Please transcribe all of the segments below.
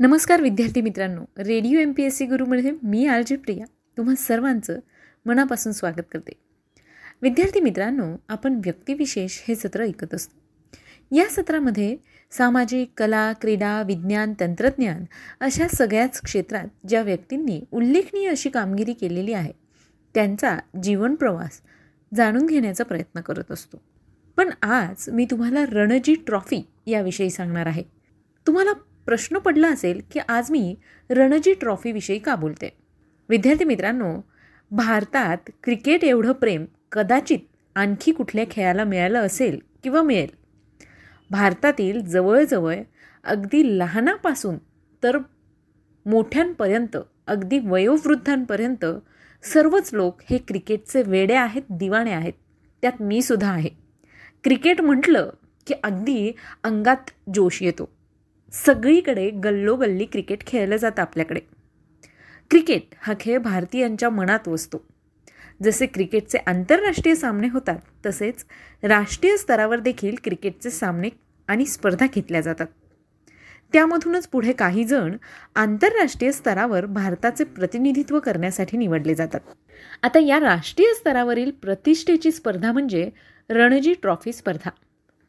नमस्कार विद्यार्थी मित्रांनो. Radio M P S C गुरुमध्ये म्हणजे मी आर जे प्रिया. तुम्हा सर्वांचं मनापासून स्वागत करते. विद्यार्थी मित्रांनो आपण व्यक्तिविशेष हे सत्र ऐकत असतो. या सत्रामध्ये सामाजिक कला क्रीडा विज्ञान तंत्रज्ञान अशा सगळ्याच क्षेत्रात ज्या व्यक्तींनी उल्लेखनीय अशी कामगिरी केलेली आहे त्यांचा जीवन प्रवास जाणून घेण्याचा प्रयत्न करत असतो. पण आज मी तुम्हाला रणजी ट्रॉफी याविषयी सांगणार आहे. तुम्हाला प्रश्न पडला असेल की आज मी रणजी ट्रॉफीविषयी का बोलते? विद्यार्थी मित्रांनो भारतात क्रिकेट एवढं प्रेम कदाचित आणखी कुठल्या खेळाला मिळालं असेल किंवा मिळेल? भारतातील जवळजवळ अगदी लहानापासून तर मोठ्यांपर्यंत अगदी वयोवृद्धांपर्यंत सर्वच लोक हे क्रिकेटचे वेडे आहेत दिवाणे आहेत. त्यात मी सुद्धा आहे. क्रिकेट म्हटलं की अगदी अंगात जोश येतो. सगळीकडे गल्लोगल्ली क्रिकेट खेळलं जातं आपल्याकडे. क्रिकेट हा खेळ भारतीयांच्या मनात वसतो. जसे क्रिकेटचे आंतरराष्ट्रीय सामने होतात तसेच राष्ट्रीय स्तरावर देखील क्रिकेटचे सामने आणि स्पर्धा घेतल्या जातात. त्यामधूनच पुढे काही जण आंतरराष्ट्रीय स्तरावर भारताचे प्रतिनिधित्व करण्यासाठी निवडले जातात. आता या राष्ट्रीय स्तरावरील प्रतिष्ठेची स्पर्धा म्हणजे रणजी ट्रॉफी स्पर्धा.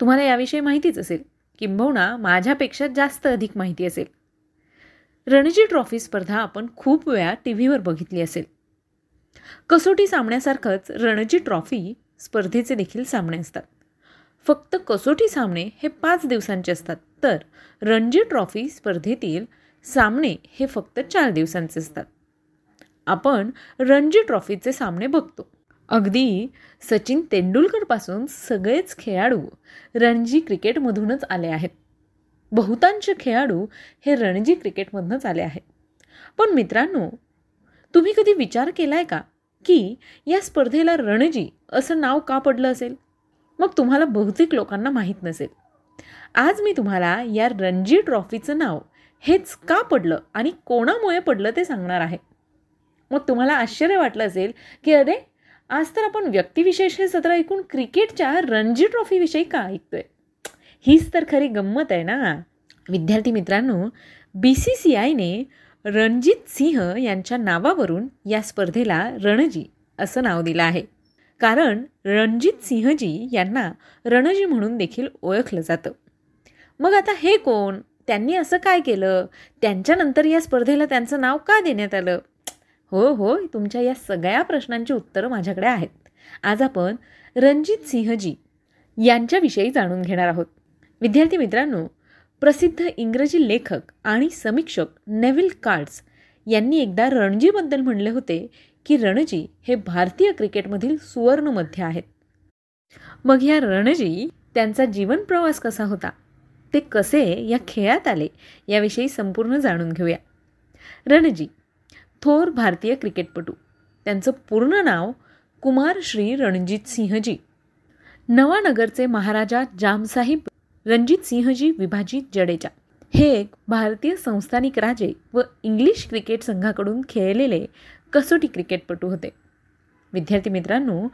तुम्हाला याविषयी माहितीच असेल. किंबहुना माझ्यापेक्षा जास्त अधिक माहिती असेल. रणजी ट्रॉफी स्पर्धा आपण खूप वेळा टी व्हीवर बघितली असेल. कसोटी सामन्यासारखंच रणजी ट्रॉफी स्पर्धेचे देखील सामने असतात. फक्त कसोटी सामने हे पाच दिवसांचे असतात तर रणजी ट्रॉफी स्पर्धेतील सामने हे फक्त चार दिवसांचे असतात. आपण रणजी ट्रॉफीचे सामने बघतो. अगदी सचिन तेंडुलकरपासून सगळेच खेळाडू रणजी क्रिकेटमधूनच आले आहेत. बहुतांश खेळाडू हे रणजी क्रिकेटमधूनच आले आहेत. पण मित्रांनो तुम्ही कधी विचार केला आहे का की या स्पर्धेला रणजी असं नाव का पडलं असेल? मग तुम्हाला बहुतेक लोकांना माहीत नसेल. आज मी तुम्हाला या रणजी ट्रॉफीचं नाव हेच का पडलं आणि कोणामुळे पडलं ते सांगणार आहे. मग तुम्हाला आश्चर्य वाटलं असेल की अरे आज तर आपण व्यक्तिविशेष हे सत्र ऐकून क्रिकेटच्या रणजी ट्रॉफीविषयी का ऐकतोय? हीच तर खरी गंमत आहे ना. विद्यार्थी मित्रांनो बी सी सी आयने रणजित सिंह यांच्या नावावरून या स्पर्धेला रणजी असं नाव दिलं आहे. कारण रणजित सिंहजी यांना रणजी म्हणून देखील ओळखलं जातं. मग आता हे कोण? त्यांनी असं काय केलं? त्यांच्यानंतर या स्पर्धेला त्यांचं नाव का देण्यात आलं? हो होय तुमच्या या सगळ्या प्रश्नांची उत्तरं माझ्याकडे आहेत. आज आपण रणजित सिंहजी यांच्याविषयी जाणून घेणार आहोत. विद्यार्थी मित्रांनो प्रसिद्ध इंग्रजी लेखक आणि समीक्षक नेव्हिल कार्ड्स यांनी एकदा रणजीबद्दल म्हणले होते की रणजी हे भारतीय क्रिकेटमधील सुवर्णमध्य आहेत. मग ह्या रणजी त्यांचा जीवन प्रवास कसा होता? ते कसे या खेळात आले? याविषयी संपूर्ण जाणून घेऊया. रणजी थोर भारतीय क्रिकेटपटू. त्यांचं पूर्ण नाव कुमार श्री रणजित सिंहजी. नवानगरचे महाराजा जामसाहेब रणजित सिंहजी विभाजित जडेजा. हे एक भारतीय संस्थानिक राजे व इंग्लिश क्रिकेट संघाकडून खेळलेले कसोटी क्रिकेटपटू होते. विद्यार्थी मित्रांनो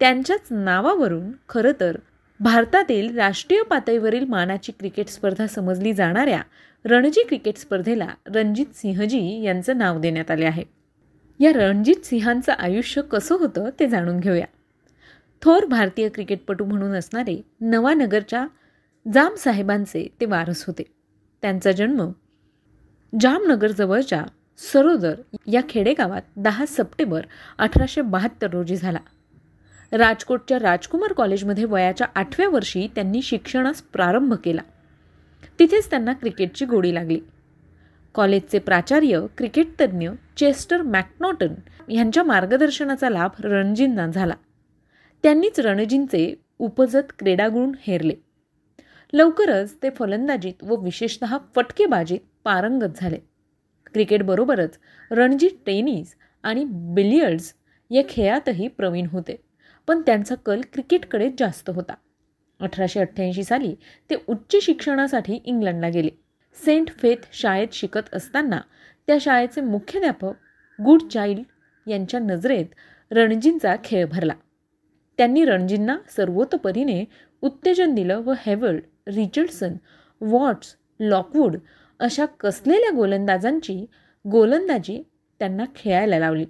त्यांच्याच नावावरून खरं तर भारतातील राष्ट्रीय पातळीवरील मानाची क्रिकेट स्पर्धा समजली जाणाऱ्या रणजी क्रिकेट स्पर्धेला रणजित सिंहजी यांचं नाव देण्यात आले आहे. या रणजित सिंहांचं आयुष्य कसं होतं ते जाणून घेऊया. थोर भारतीय क्रिकेटपटू म्हणून असणारे नवानगरच्या जामसाहेबांचे ते वारस होते. त्यांचा जन्म जामनगरजवळच्या सरोदर या खेडेगावात दहा सप्टेंबर अठराशे बहात्तर रोजी झाला. राजकोटच्या राजकुमार कॉलेजमध्ये वयाच्या आठव्या वर्षी त्यांनी शिक्षणास प्रारंभ केला. तिथेच त्यांना क्रिकेटची गोडी लागली. कॉलेजचे प्राचार्य क्रिकेटतज्ञ चेस्टर मॅकनॉटन यांच्या मार्गदर्शनाचा लाभ रणजींना झाला. त्यांनीच रणजींचे उपजत क्रीडागुण हेरले. लवकरच ते फलंदाजीत व विशेषत फटकेबाजीत पारंगत झाले. क्रिकेटबरोबरच रणजी टेनिस आणि बिलियर्ड्स या खेळातही प्रवीण होते पण त्यांचा कल क्रिकेटकडे जास्त होता. अठराशे अठ्ठ्याऐंशी साली ते उच्च शिक्षणासाठी इंग्लंडला गेले. सेंट फेथ शाळेत शिकत असताना त्या शाळेचे मुख्याध्यापक गुड चाइल्ड यांच्या नजरेत रणजींचा खेळ भरला. त्यांनी रणजींना सर्वतोपरीने उत्तेजन दिलं व हेवर्ड रिचर्डसन वॉट्स लॉकवूड अशा कसलेल्या गोलंदाजांची गोलंदाजी त्यांना खेळायला लावली.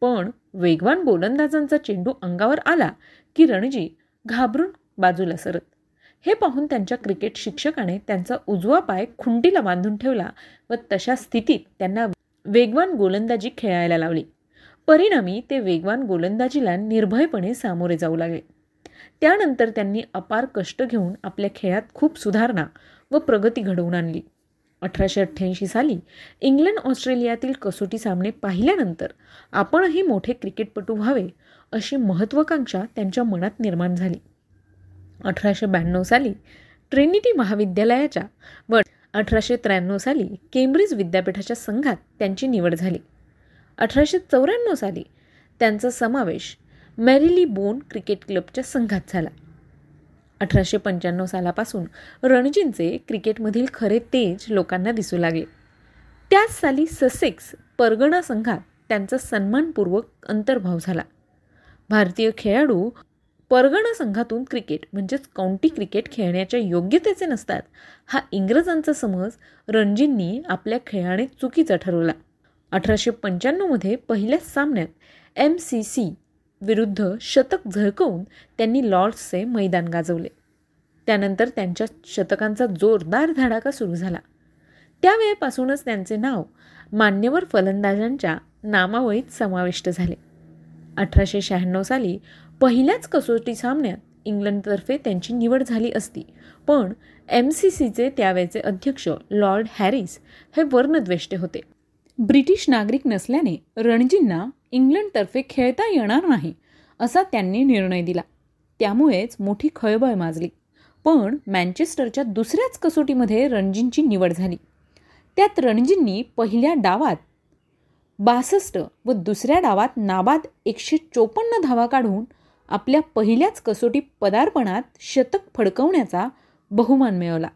पण वेगवान गोलंदाजांचा चेंडू अंगावर आला की रणजी घाबरून बाजूला सरत. हे पाहून त्यांच्या क्रिकेट शिक्षकाने त्यांचा उजवा पाय खुंटीला बांधून ठेवला व तशा स्थितीत त्यांना वेगवान गोलंदाजी खेळायला लावली. परिणामी ते वेगवान गोलंदाजीला निर्भयपणे सामोरे जाऊ लागले. त्यानंतर त्यांनी अपार कष्ट घेऊन आपल्या खेळात खूप सुधारणा व प्रगती घडवून आणली. अठराशे अठ्ठ्याऐंशी साली इंग्लंड ऑस्ट्रेलियातील कसोटी सामने पाहिल्यानंतर आपणही मोठे क्रिकेटपटू व्हावे अशी महत्त्वाकांक्षा त्यांच्या मनात निर्माण झाली. अठराशे ब्याण्णव साली ट्रिनिटी महाविद्यालयाच्या व अठराशे त्र्याण्णव साली केम्ब्रिज विद्यापीठाच्या संघात त्यांची निवड झाली. अठराशे चौऱ्याण्णव साली त्यांचा समावेश मॅरिली बोन क्रिकेट क्लबच्या संघात झाला. अठराशे पंच्याण्णव सालापासून रणजींचे क्रिकेटमधील खरे तेज लोकांना दिसू लागले. त्याच साली ससेक्स परगणा संघात त्यांचा सन्मानपूर्वक अंतर्भाव झाला. भारतीय खेळाडू परगणा संघातून क्रिकेट म्हणजेच काउंटी क्रिकेट खेळण्याच्या योग्यतेचे नसतात हा इंग्रजांचा समज रणजींनी आपल्या खेळाने चुकीचा ठरवला. अठराशे पंच्याण्णवमध्ये पहिल्याच सामन्यात एम सी सी विरुद्ध शतक झळकवून त्यांनी लॉर्ड्सचे मैदान गाजवले. त्यानंतर त्यांच्या शतकांचा जोरदार धडाका सुरू झाला. त्यावेळेपासूनच त्यांचे नाव मान्यवर फलंदाजांच्या नामावळीत समाविष्ट झाले. अठराशे शहाण्णव साली पहिल्याच कसोटी सामन्यात इंग्लंडतर्फे त्यांची निवड झाली असती. पण एम सी सीचे त्यावेळेचे अध्यक्ष लॉर्ड हॅरिस हे वर्णद्वेष्टे होते. ब्रिटिश नागरिक नसल्याने रणजींना इंग्लंडतर्फे खेळता येणार नाही असा त्यांनी निर्णय दिला. त्यामुळेच मोठी खळबळ माजली. पण मँचेस्टरच्या दुसऱ्याच कसोटीमध्ये रणजींची निवड झाली. त्यात रणजींनी पहिल्या डावात बासष्ट व दुसऱ्या डावात नाबाद एकशे चोपन्न धावा काढून आपल्या पहिल्याच कसोटी पदार्पणात शतक फडकवण्याचा बहुमान मिळवला.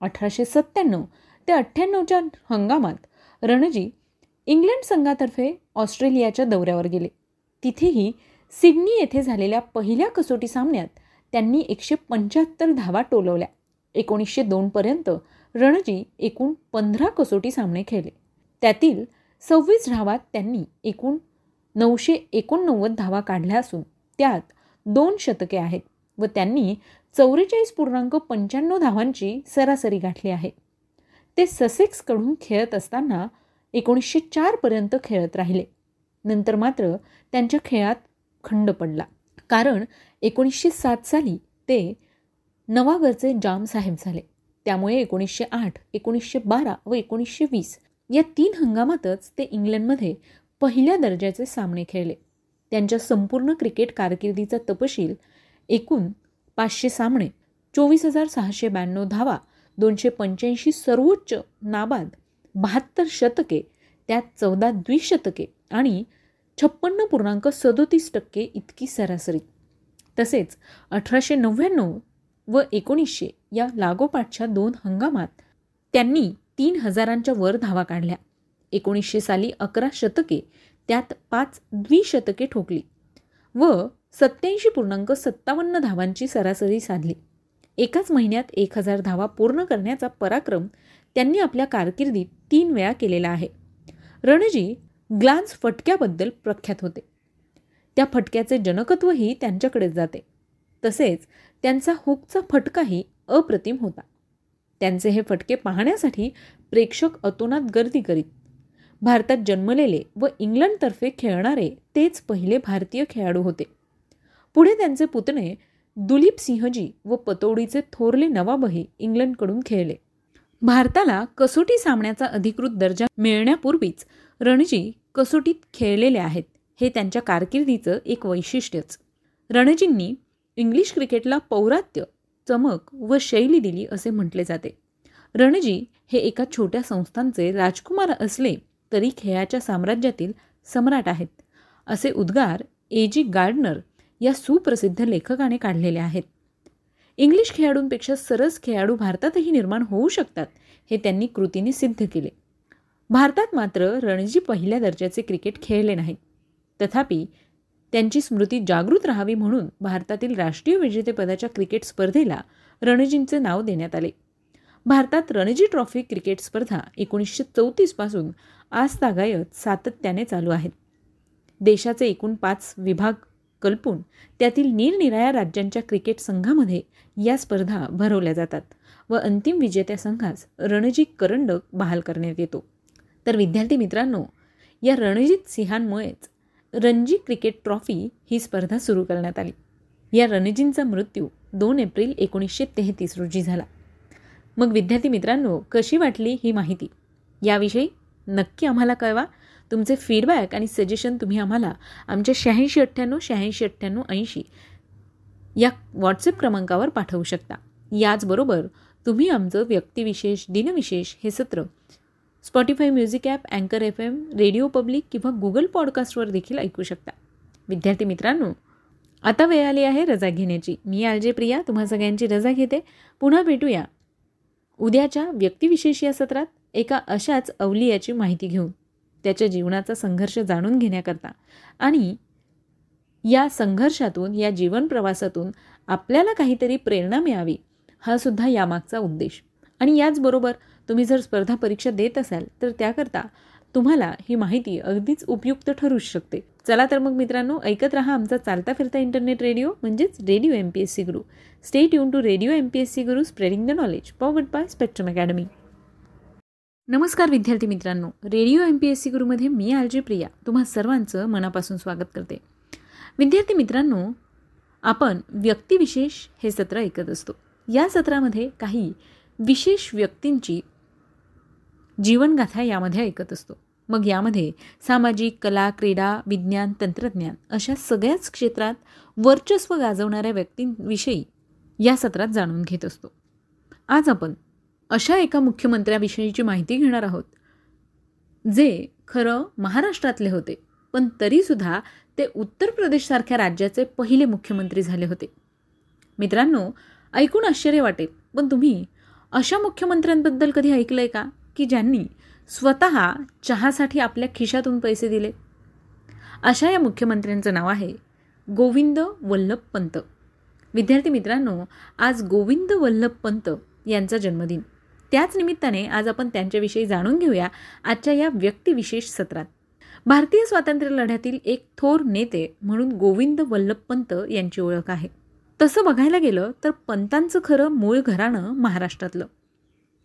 अठराशे सत्त्याण्णव ते अठ्ठ्याण्णवच्या हंगामात रणजी इंग्लंड संघातर्फे ऑस्ट्रेलियाच्या दौऱ्यावर गेले. तिथेही सिडनी येथे झालेल्या पहिल्या कसोटी सामन्यात त्यांनी एकशे पंच्याहत्तर धावा टोलवल्या. एकोणीसशे दोनपर्यंत रणजी एकूण पंधरा कसोटी सामने खेळले. त्यातील सव्वीस धावात त्यांनी एकूण नऊशे एकोणनव्वद धावा काढल्या असून त्यात दोन शतके आहेत व त्यांनी चौवेचाळीस पूर्णांक पंच्याण्णव धावांची सरासरी गाठली आहे. ते ससेक्सकडून खेळत असताना एकोणीसशे चारपर्यंत खेळत राहिले. नंतर मात्र त्यांच्या खेळात खंड पडला. कारण एकोणीसशे सात साली ते नवागरचे जाम साहेब झाले. त्यामुळे एकोणीसशे आठ एकोणीसशे बारा व एकोणीसशे वीस या तीन हंगामातच ते इंग्लंडमध्ये पहिल्या दर्जाचे सामने खेळले. त्यांच्या संपूर्ण क्रिकेट कारकिर्दीचा तपशील एकूण पाचशे सामने चोवीस हजार सहाशे ब्याण्णव धावा दोनशे पंच्याऐंशी सर्वोच्च नाबाद बहात्तर शतके त्यात चौदा द्विशतके आणि छप्पन्न पूर्णांक सदोतीस टक्के इतकी सरासरी. तसेच अठराशे नव्याण्णव व एकोणीसशे या लागोपाठच्या दोन हंगामात त्यांनी तीन हजारांच्या वर धावा काढल्या. एकोणीसशे साली अकरा शतके त्यात पाच द्विशतके ठोकली व सत्याऐंशी पूर्णांक सत्तावन्न धावांची सरासरी साधली. एकाच महिन्यात एक हजार धावा पूर्ण करण्याचा पराक्रम त्यांनी आपल्या कारकिर्दीत तीन वेळा केलेला आहे. रणजी ग्लान्स फटक्याबद्दल प्रख्यात होते. त्या फटक्याचे जनकत्वही त्यांच्याकडेच जाते. तसेच त्यांचा हुकचा फटकाही अप्रतिम होता. त्यांचे हे फटके पाहण्यासाठी प्रेक्षक अतोनात गर्दी करीत भारतात जन्मलेले व इंग्लंडतर्फे खेळणारे तेच पहिले भारतीय खेळाडू होते. पुढे त्यांचे पुतणे दुलीप सिंहजी व पतोडीचे थोरले नवाबही इंग्लंडकडून खेळले. भारताला कसोटी सामन्याचा अधिकृत दर्जा मिळण्यापूर्वीच रणजी कसोटीत खेळलेले आहेत हे त्यांच्या कारकिर्दीचं एक वैशिष्ट्यच. रणजींनी इंग्लिश क्रिकेटला पौरात्य चमक व शैली दिली असे म्हटले जाते. रणजी हे एका छोट्या संस्थांचे राजकुमार असले तरी खेळाच्या साम्राज्यातील सम्राट आहेत. असे उद्गार ए जी गार्डनर या सुप्रसिद्ध लेखकाने काढलेले आहेत. इंग्लिश खेळाडूंपेक्षा सरस खेळाडू भारतातही निर्माण होऊ शकतात हे त्यांनी कृतीने सिद्ध केले. भारतात मात्र रणजी पहिल्या दर्जाचे क्रिकेट खेळले नाहीत. तथापि त्यांची स्मृती जागृत राहावी म्हणून भारतातील राष्ट्रीय विजेतेपदाच्या क्रिकेट स्पर्धेला रणजींचे नाव देण्यात आले. भारतात रणजी ट्रॉफी क्रिकेट स्पर्धा एकोणीसशे चौतीसपासून आज तागायत सातत्याने चालू आहेत. देशाचे एकूण पाच विभाग कल्पून त्यातील निरनिराळ्या राज्यांच्या क्रिकेट संघामध्ये या स्पर्धा भरवल्या जातात व अंतिम विजेत्या संघास रणजी करंडक बहाल करण्यात येतो. तर विद्यार्थी मित्रांनो या रणजित सिंहांमुळेच रणजी क्रिकेट ट्रॉफी ही स्पर्धा सुरू करण्यात आली. या रणजींचा मृत्यू दोन एप्रिल एकोणीसशे तेहतीस रोजी झाला. मग विद्यार्थी मित्रांनो कशी वाटली ही माहिती? याविषयी नक्की आम्हाला कळवा. तुमचे फीडबॅक आणि सजेशन तुम्ही आम्हाला आमच्या शहाऐंशी अठ्ठ्याण्णव शहाऐंशी अठ्ठ्याण्णव ऐंशी या व्हॉट्सअप क्रमांकावर पाठवू शकता. याचबरोबर तुम्ही आमचं व्यक्तिविशेष दिनविशेष हे सत्र स्पॉटीफाय म्युझिक ॲप अँकर एफ एम रेडिओ पब्लिक किंवा गुगल पॉडकास्टवर देखील ऐकू शकता. विद्यार्थी मित्रांनो आता वेळ आली आहे रजा घेण्याची. मी आलजे प्रिया तुम्हा सगळ्यांची रजा घेते. पुन्हा भेटूया. उद्याच्या व्यक्तिविशेष या सत्रात एका अशाच अवलियाची माहिती घेऊन त्याच्या जीवनाचा संघर्ष जाणून घेण्याकरता आणि या संघर्षातून या जीवन प्रवासातून आपल्याला काहीतरी प्रेरणा मिळावी हा सुद्धा यामागचा उद्देश. आणि याचबरोबर तुम्ही जर स्पर्धा परीक्षा देत असाल तर त्याकरता तुम्हाला ही माहिती अगदीच उपयुक्त ठरू शकते. चला तर मग मित्रांनो ऐकत रहा आमचा चालता फिरता इंटरनेट रेडिओ म्हणजेच radio M P S C Guru stay tune to radio M P S C Guru spreading the knowledge powered by Spectrum Academy नमस्कार विद्यार्थी मित्रांनो radio M P S C गुरुमध्ये मी आलजी प्रिया तुम्हा सर्वांचं मनापासून स्वागत करते. विद्यार्थी मित्रांनो आपण व्यक्तिविशेष हे सत्र ऐकत असतो. या सत्रामध्ये काही विशेष व्यक्तींची जीवनगाथा यामध्ये ऐकत असतो. मग यामध्ये सामाजिक कला क्रीडा विज्ञान तंत्रज्ञान अशा सगळ्याच क्षेत्रात वर्चस्व गाजवणाऱ्या व्यक्तींविषयी या सत्रात जाणून घेत असतो. आज आपण अशा एका मुख्यमंत्र्याविषयीची माहिती घेणार आहोत जे खरं महाराष्ट्रातले होते पण तरीसुद्धा ते उत्तर प्रदेशसारख्या राज्याचे पहिले मुख्यमंत्री झाले होते. मित्रांनो ऐकून आश्चर्य वाटेल पण तुम्ही अशा मुख्यमंत्र्यांबद्दल कधी ऐकलं आहे का? की ज्यांनी स्वतः चहासाठी आपल्या खिशातून पैसे दिले. अशा या मुख्यमंत्र्यांचं नाव आहे गोविंद वल्लभ पंत. विद्यार्थी मित्रांनो आज गोविंद वल्लभ पंत यांचा जन्मदिन. त्याच निमित्ताने आज आपण त्यांच्याविषयी जाणून घेऊया आजच्या या व्यक्तिविशेष सत्रात. भारतीय स्वातंत्र्य लढ्यातील एक थोर नेते म्हणून गोविंद वल्लभ पंत यांची ओळख आहे. तसं बघायला गेलं तर पंतांचं खरं मूळ घराणं महाराष्ट्रातलं.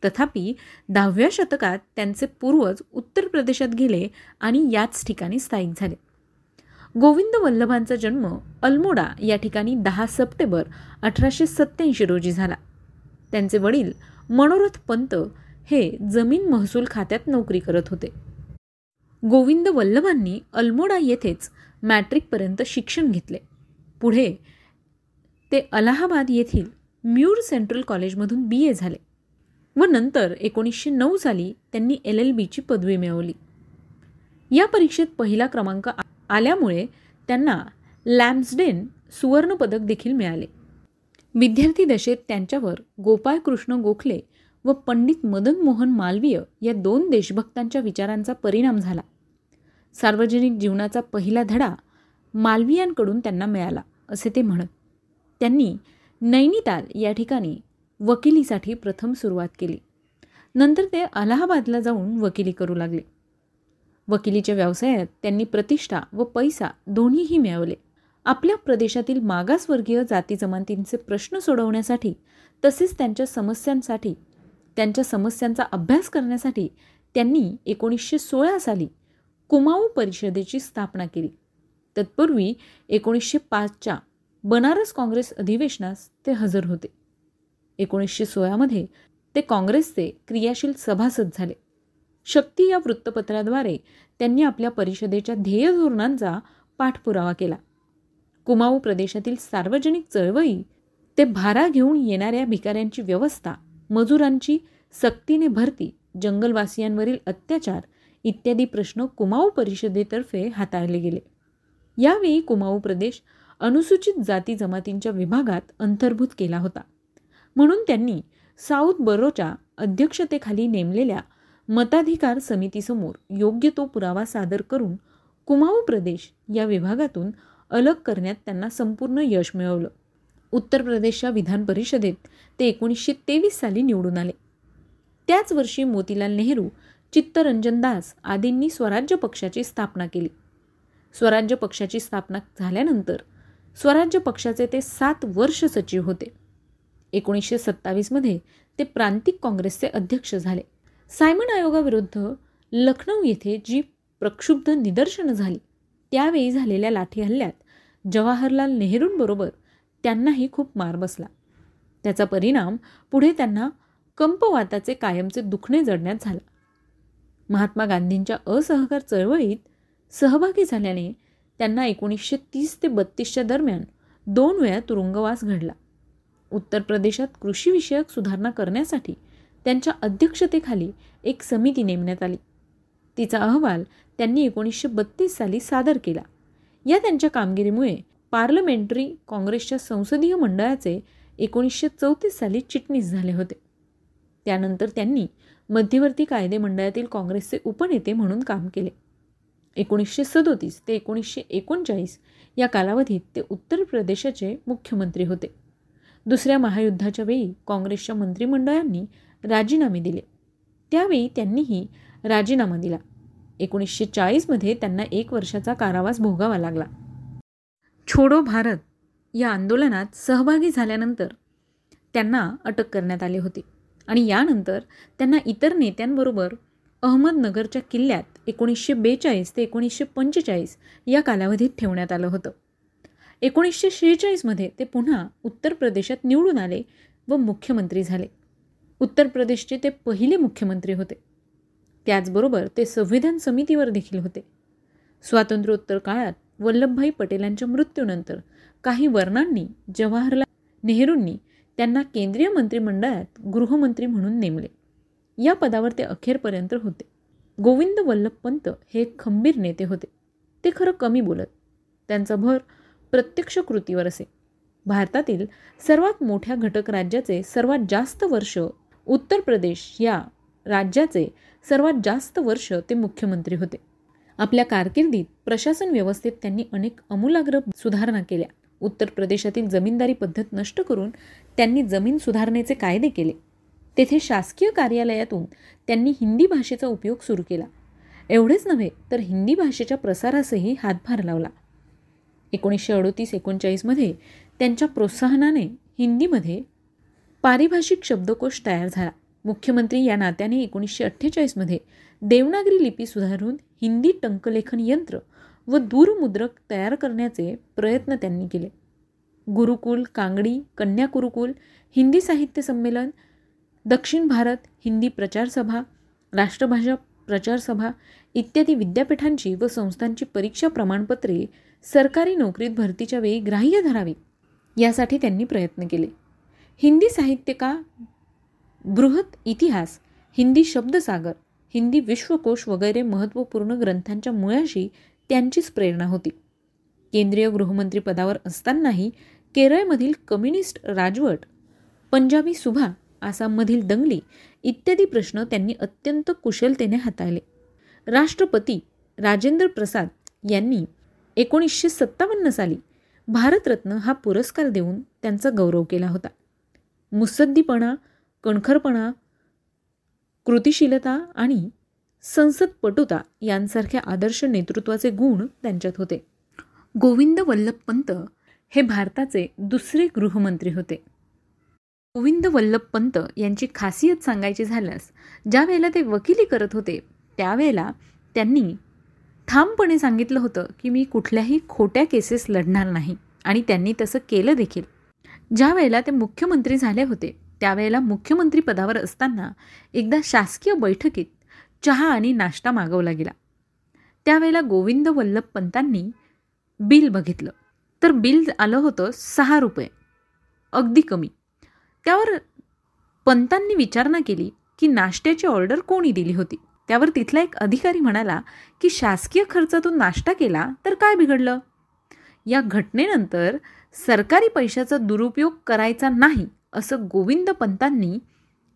तथापि दहाव्या शतकात त्यांचे पूर्वज उत्तर प्रदेशात गेले आणि याच ठिकाणी स्थायिक झाले. गोविंद वल्लभांचा जन्म अल्मोडा या ठिकाणी दहा सप्टेंबर अठराशे सत्त्याऐंशी रोजी झाला. त्यांचे वडील मनोरथ पंत हे जमीन महसूल खात्यात नोकरी करत होते. गोविंद वल्लभांनी अल्मोडा येथेच मॅट्रिकपर्यंत शिक्षण घेतले. पुढे ते अलाहाबाद येथील म्यूर सेंट्रल कॉलेजमधून बी ए झाले. व नंतर एकोणीसशे नऊ साली त्यांनी एल एल बीची पदवी मिळवली. या परीक्षेत पहिला क्रमांक आल्यामुळे त्यांना लॅम्सडेन सुवर्णपदक देखील मिळाले. विद्यार्थी दशेत त्यांच्यावर गोपाळकृष्ण गोखले व पंडित मदन मोहन मालवीय या दोन देशभक्तांच्या विचारांचा परिणाम झाला. सार्वजनिक जीवनाचा पहिला धडा मालवीयांकडून त्यांना मिळाला असे ते म्हणत. त्यांनी नैनिताल या ठिकाणी वकिलीसाठी प्रथम सुरुवात केली. नंतर ते अलाहाबादला जाऊन वकिली करू लागले. वकिलीच्या व्यवसायात त्यांनी प्रतिष्ठा व पैसा दोन्हीही मिळवले. आपल्या प्रदेशातील मागासवर्गीय जाती जमातींचे प्रश्न सोडवण्यासाठी तसेच त्यांच्या समस्यांसाठी त्यांच्या समस्यांचा अभ्यास करण्यासाठी त्यांनी एकोणीसशे सोळा साली कुमाऊ परिषदेची स्थापना केली. तत्पूर्वी एकोणीसशे पाचच्या बनारस काँग्रेस अधिवेशनास ते हजर होते. एकोणीसशे सोळामध्ये ते काँग्रेसचे क्रियाशील सभासद झाले. शक्ती या वृत्तपत्राद्वारे त्यांनी आपल्या परिषदेच्या ध्येय धोरणांचा पाठपुरावा केला. कुमाऊ प्रदेशातील सार्वजनिक चळवळी ते भारा घेऊन येणाऱ्या भिकाऱ्यांची व्यवस्था मजुरांची सक्तीने भरती जंगलवासियांवरील अत्याचार इत्यादी प्रश्न कुमाऊ परिषदेतर्फे हाताळले गेले. यावेळी कुमाऊ प्रदेश अनुसूचित जाती जमातींच्या विभागात अंतर्भूत केला होता. म्हणून त्यांनी साऊथ बरोच्या अध्यक्षतेखाली नेमलेल्या मताधिकार समितीसमोर योग्य तो पुरावा सादर करून कुमाऊ प्रदेश या विभागातून अलग करण्यात त्यांना संपूर्ण यश मिळवलं. उत्तर प्रदेशच्या विधान परिषदेत ते एकोणीसशे तेवीस साली निवडून आले. त्याच वर्षी मोतीलाल नेहरू चित्तरंजन दास आदींनी स्वराज्य पक्षाची स्थापना केली. स्वराज्य पक्षाची स्थापना झाल्यानंतर स्वराज्य पक्षाचे ते सात वर्ष सचिव होते. एकोणीसशे सत्तावीसमध्ये ते प्रांतिक काँग्रेसचे अध्यक्ष झाले. सायमन आयोगाविरुद्ध लखनौ येथे जी प्रक्षुब्ध निदर्शनं झाली त्यावेळी झालेल्या लाठी हल्ल्यात जवाहरलाल नेहरूंबरोबर त्यांनाही खूप मार बसला. त्याचा परिणाम पुढे त्यांना कंपवाताचे कायमचे दुखणे जडण्यात झाला. महात्मा गांधींच्या असहकार चळवळीत सहभागी झाल्याने त्यांना एकोणीसशे तीस ते बत्तीसच्या दरम्यान दोन वेळा तुरुंगवास घडला. उत्तर प्रदेशात कृषीविषयक सुधारणा करण्यासाठी त्यांच्या अध्यक्षतेखाली एक समिती नेमण्यात आली. तिचा अहवाल त्यांनी एकोणीसशे बत्तीस साली सादर केला. या त्यांच्या कामगिरीमुळे पार्लमेंटरी काँग्रेसच्या संसदीय मंडळाचे एकोणीसशे चौतीस साली चिटणीस झाले होते. त्यानंतर त्यांनी मध्यवर्ती कायदे मंडळातील काँग्रेसचे उपनेते म्हणून काम केले. एकोणीसशे सदोतीस ते एकोणीसशे एकोणचाळीस या कालावधीत ते उत्तर प्रदेशाचे मुख्यमंत्री होते. दुसऱ्या महायुद्धाच्या वेळी काँग्रेसच्या मंत्रिमंडळांनी राजीनामे दिले. त्यावेळी त्यांनीही राजीनामा दिला. एकोणीसशे चाळीसमध्ये त्यांना एक वर्षाचा कारावास भोगावा लागला. छोडो भारत या आंदोलनात सहभागी झाल्यानंतर त्यांना अटक करण्यात आली होती आणि यानंतर त्यांना इतर नेत्यांबरोबर अहमदनगरच्या किल्ल्यात एकोणीसशे बेचाळीस ते एकोणीसशे पंचेचाळीस या कालावधीत ठेवण्यात आलं होतं. एकोणीसशे शेहेचाळीसमध्ये ते पुन्हा उत्तर प्रदेशात निवडून आले व मुख्यमंत्री झाले. उत्तर प्रदेशचे ते पहिले मुख्यमंत्री होते. त्याचबरोबर ते संविधान समितीवर देखील होते. स्वातंत्र्योत्तर काळात वल्लभभाई पटेलांच्या मृत्यूनंतर काही वर्णांनी जवाहरलाल नेहरूंनी त्यांना केंद्रीय मंत्रिमंडळात गृहमंत्री म्हणून नेमले. या पदावर ते अखेरपर्यंत होते. गोविंद वल्लभ पंत हे खंबीर नेते होते. ते खरं कमी बोलत. त्यांचा भर प्रत्यक्ष कृतीवर असे. भारतातील सर्वात मोठ्या घटक राज्याचे सर्वात जास्त वर्ष उत्तर प्रदेश या राज्याचे सर्वात जास्त वर्ष ते मुख्यमंत्री होते. आपल्या कारकिर्दीत प्रशासन व्यवस्थेत त्यांनी अनेक अमूलाग्र सुधारणा केल्या. उत्तर प्रदेशातील जमीनदारी पद्धत नष्ट करून त्यांनी जमीन सुधारणेचे कायदे केले. तेथे शासकीय कार्यालयातून त्यांनी हिंदी भाषेचा उपयोग सुरू केला. एवढेच नव्हे तर हिंदी भाषेच्या प्रसारासही हातभार लावला. एकोणीसशे अडोतीस एकोणचाळीसमध्ये त्यांच्या प्रोत्साहनाने हिंदीमध्ये पारिभाषिक शब्दकोश तयार झाला. मुख्यमंत्री या नात्याने एकोणीसशे अठ्ठेचाळीसमध्ये देवनागरी लिपी सुधारून हिंदी टंकलेखन यंत्र व दूरमुद्रक तयार करण्याचे प्रयत्न त्यांनी केले. गुरुकुल कांगडी कन्या गुरुकुल हिंदी साहित्य संमेलन दक्षिण भारत हिंदी प्रचार सभा राष्ट्रभाषा प्रचारसभा इत्यादी विद्यापीठांची व संस्थांची परीक्षा प्रमाणपत्रे सरकारी नोकरीत भरतीच्या वेळी ग्राह्य धरावीत यासाठी त्यांनी प्रयत्न केले. हिंदी साहित्य का? बृहत इतिहास हिंदी शब्दसागर हिंदी विश्वकोश वगैरे महत्त्वपूर्ण ग्रंथांच्या मुळाशी त्यांचीच प्रेरणा होती. केंद्रीय गृहमंत्री पदावर असतानाही केरळमधील कम्युनिस्ट राजवट पंजाबी सुभा आसाममधील दंगली इत्यादी प्रश्न त्यांनी अत्यंत कुशलतेने हाताळले. राष्ट्रपती राजेंद्र प्रसाद यांनी एकोणीसशे सत्तावन्न साली भारतरत्न हा पुरस्कार देऊन त्यांचा गौरव केला होता. मुसद्दीपणा कणखरपणा कृतिशीलता आणि संसदपटुता यांसारख्या आदर्श नेतृत्वाचे गुण त्यांच्यात होते. गोविंद वल्लभ पंत हे भारताचे दुसरे गृहमंत्री होते. गोविंद वल्लभ पंत यांची खासियत सांगायची झाल्यास ज्या वेळेला ते वकिली करत होते त्यावेळेला त्यांनी ठामपणे सांगितलं होतं की मी कुठल्याही खोट्या केसेस लढणार नाही. आणि त्यांनी तसं केलं देखील. ज्या वेळेला ते मुख्यमंत्री झाले होते त्यावेळेला मुख्यमंत्री पदावर असताना एकदा शासकीय बैठकीत चहा आणि नाश्ता मागवला गेला. त्यावेळेला गोविंद वल्लभ पंतांनी बिल बघितलं. तर बिल आलं होतं सहा रुपये. अगदी कमी. त्यावर पंतांनी विचारणा केली की नाश्त्याची ऑर्डर कोणी दिली होती? त्यावर तिथला एक अधिकारी म्हणाला की शासकीय खर्चातून नाश्ता केला तर काय बिघडलं? या घटनेनंतर सरकारी पैशाचा दुरुपयोग करायचा नाही असं गोविंद पंतांनी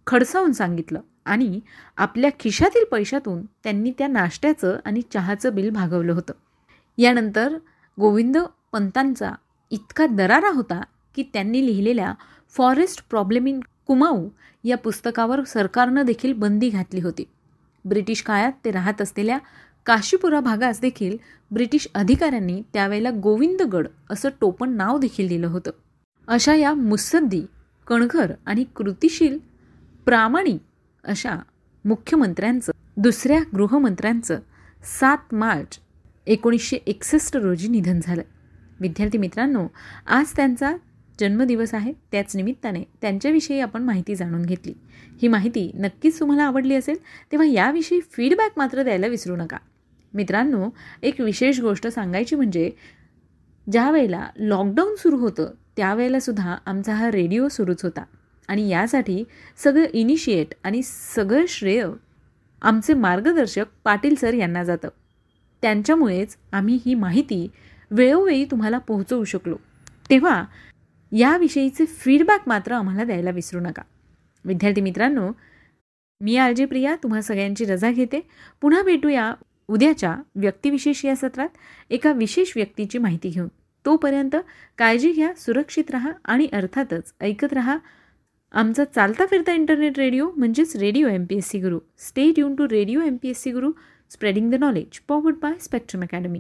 खडसावून सांगितलं आणि आपल्या खिशातील पैशातून त्यांनी त्या नाश्त्याचं आणि चहाचं बिल भागवलं होतं. यानंतर गोविंद पंतांचा इतका दरारा होता की त्यांनी लिहिलेल्या फॉरेस्ट प्रॉब्लेम इन कुमाऊ या पुस्तकावर सरकारनं देखील बंदी घातली होती. ब्रिटिश काळात ते राहत असलेल्या काशीपुरा भागास देखील ब्रिटिश अधिकाऱ्यांनी त्यावेळेला गोविंदगड असं टोपण नाव देखील दिलं होतं. अशा या मुसद्दी कणघर आणि कृतिशील प्रामाणिक अशा मुख्यमंत्र्यांचं दुसऱ्या गृहमंत्र्यांचं सात मार्च एकोणीसशे एकसष्ट रोजी निधन झालं. विद्यार्थी मित्रांनो आज त्यांचा जन्मदिवस आहे त्याच निमित्ताने त्यांच्याविषयी आपण माहिती जाणून घेतली. ही माहिती नक्कीच तुम्हाला आवडली असेल तेव्हा याविषयी फीडबॅक मात्र द्यायला विसरू नका. मित्रांनो एक विशेष गोष्ट सांगायची म्हणजे ज्या वेळेला लॉकडाऊन सुरू होतं त्यावेळेलासुद्धा आमचा हा रेडिओ सुरूच होता. आणि यासाठी सगळं इनिशिएट आणि सगळं श्रेय आमचे मार्गदर्शक पाटील सर यांना जातं. त्यांच्यामुळेच आम्ही ही माहिती वेळोवेळी तुम्हाला पोहोचवू शकलो. तेव्हा याविषयीचे फीडबॅक मात्र आम्हाला द्यायला विसरू नका. विद्यार्थी मित्रांनो मी आलजे प्रिया तुम्हा सगळ्यांची रजा घेते. पुन्हा भेटूया उद्याच्या व्यक्तिविशेष या सत्रात. एका विशेष व्यक्तीची माहिती घेऊन. तोपर्यंत काळजी घ्या सुरक्षित राहा आणि अर्थातच ऐकत राहा. आमचा चालता फिरता इंटरनेट रेडिओ म्हणजेच radio M P S C Guru stay tune to radio M P S C Guru spreading the knowledge powered by Spectrum Academy